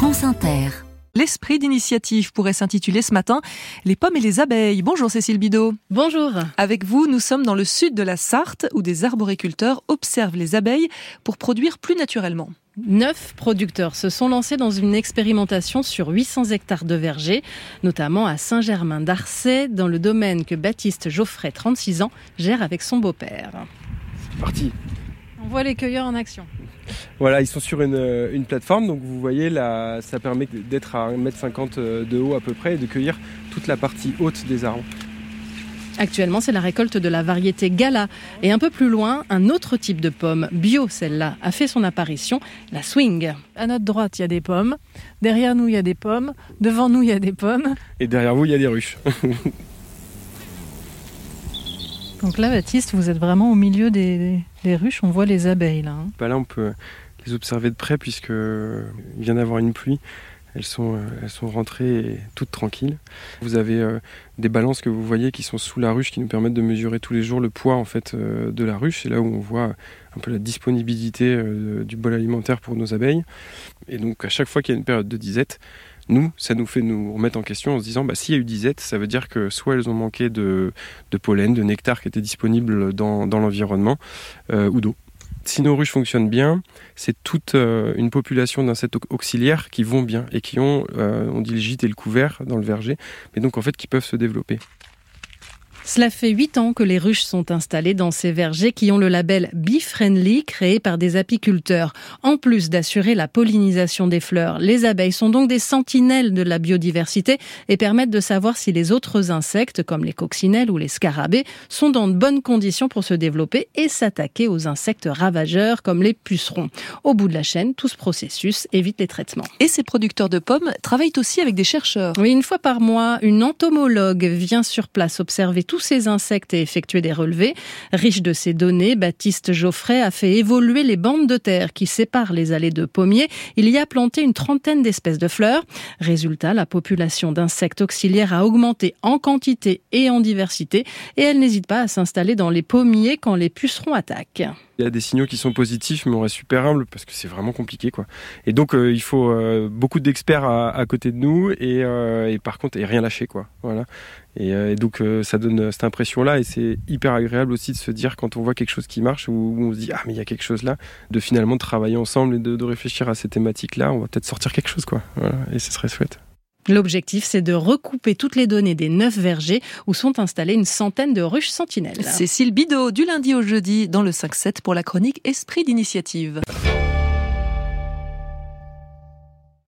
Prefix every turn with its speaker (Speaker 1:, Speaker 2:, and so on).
Speaker 1: France Inter.
Speaker 2: L'esprit d'initiative pourrait s'intituler ce matin Les pommes et les abeilles. Bonjour Cécile Bidot.
Speaker 3: Bonjour.
Speaker 2: Avec vous, nous sommes dans le sud de la Sarthe où des arboriculteurs observent les abeilles pour produire plus naturellement.
Speaker 3: Neuf producteurs se sont lancés dans une expérimentation sur 800 hectares de vergers, notamment à Saint-Germain d'Arcet, dans le domaine que Baptiste Geoffrey, 36 ans, gère avec son beau-père.
Speaker 4: C'est parti.
Speaker 3: On voit les cueilleurs en action.
Speaker 4: Voilà, ils sont sur une, une plateforme, donc vous voyez, là, ça permet d'être à 1m50 de haut à peu près et de cueillir toute la partie haute des arbres.
Speaker 3: Actuellement, c'est la récolte de la variété Gala. Et un peu plus loin, un autre type de pomme, bio celle-là, a fait son apparition, la swing.
Speaker 5: À notre droite, il y a des pommes. Derrière nous, il y a des pommes. Devant nous, il y a des pommes.
Speaker 4: Et derrière vous, il y a des ruches.
Speaker 5: Donc là, Baptiste, vous êtes vraiment au milieu des, ruches. On voit les abeilles là. hein.
Speaker 4: Bah là, on peut les observer de près puisque il vient d'avoir une pluie. Elles sont, euh, elles sont rentrées toutes tranquilles. Vous avez euh, des balances que vous voyez qui sont sous la ruche qui nous permettent de mesurer tous les jours le poids en fait euh, de la ruche. C'est là où on voit un peu la disponibilité euh, du bol alimentaire pour nos abeilles. Et donc à chaque fois qu'il y a une période de disette, nous, ça nous fait nous remettre en question en se disant bah, s'il y a eu disette, ça veut dire que soit elles ont manqué de, pollen, de nectar qui était disponible dans, dans l'environnement, euh, ou d'eau. Si nos ruches fonctionnent bien, c'est toute euh, une population d'insectes auxiliaires qui vont bien et qui ont, euh, on dit le gîte et le couvert dans le verger, mais donc en fait qui peuvent se développer.
Speaker 3: Cela fait huit ans que les ruches sont installées dans ces vergers qui ont le label Bee Friendly créé par des apiculteurs. En plus d'assurer la pollinisation des fleurs, les abeilles sont donc des sentinelles de la biodiversité et permettent de savoir si les autres insectes, comme les coccinelles ou les scarabées, sont dans de bonnes conditions pour se développer et s'attaquer aux insectes ravageurs comme les pucerons. Au bout de la chaîne, tout ce processus évite les traitements.
Speaker 2: Et ces producteurs de pommes travaillent aussi avec des chercheurs.
Speaker 3: Oui, une fois par mois, une entomologue vient sur place observer tous ces insectes et effectuer des relevés. Riche de ces données, Baptiste Geoffrey a fait évoluer les bandes de terre qui séparent les allées de pommiers. Il y a planté une trentaine d'espèces de fleurs. Résultat, la population d'insectes auxiliaires a augmenté en quantité et en diversité et elle n'hésite pas à s'installer dans les pommiers quand les pucerons attaquent.
Speaker 4: Il y a des signaux qui sont positifs, mais on reste super humble parce que c'est vraiment compliqué, quoi. Et donc, euh, il faut euh, beaucoup d'experts à, côté de nous et, euh, et, par contre, et rien lâcher, quoi. Voilà. Et, et donc, ça donne cette impression-là et c'est hyper agréable aussi de se dire quand on voit quelque chose qui marche ou on se dit ah mais il y a quelque chose là, de finalement travailler ensemble et de, de réfléchir à ces thématiques-là, on va peut-être sortir quelque chose, quoi. Voilà. Et ce serait chouette.
Speaker 3: L'objectif, c'est de recouper toutes les données des neuf vergers où sont installées une centaine de ruches sentinelles.
Speaker 2: Cécile Bidot, du lundi au jeudi, dans le 5-7 pour la chronique Esprit d'initiative.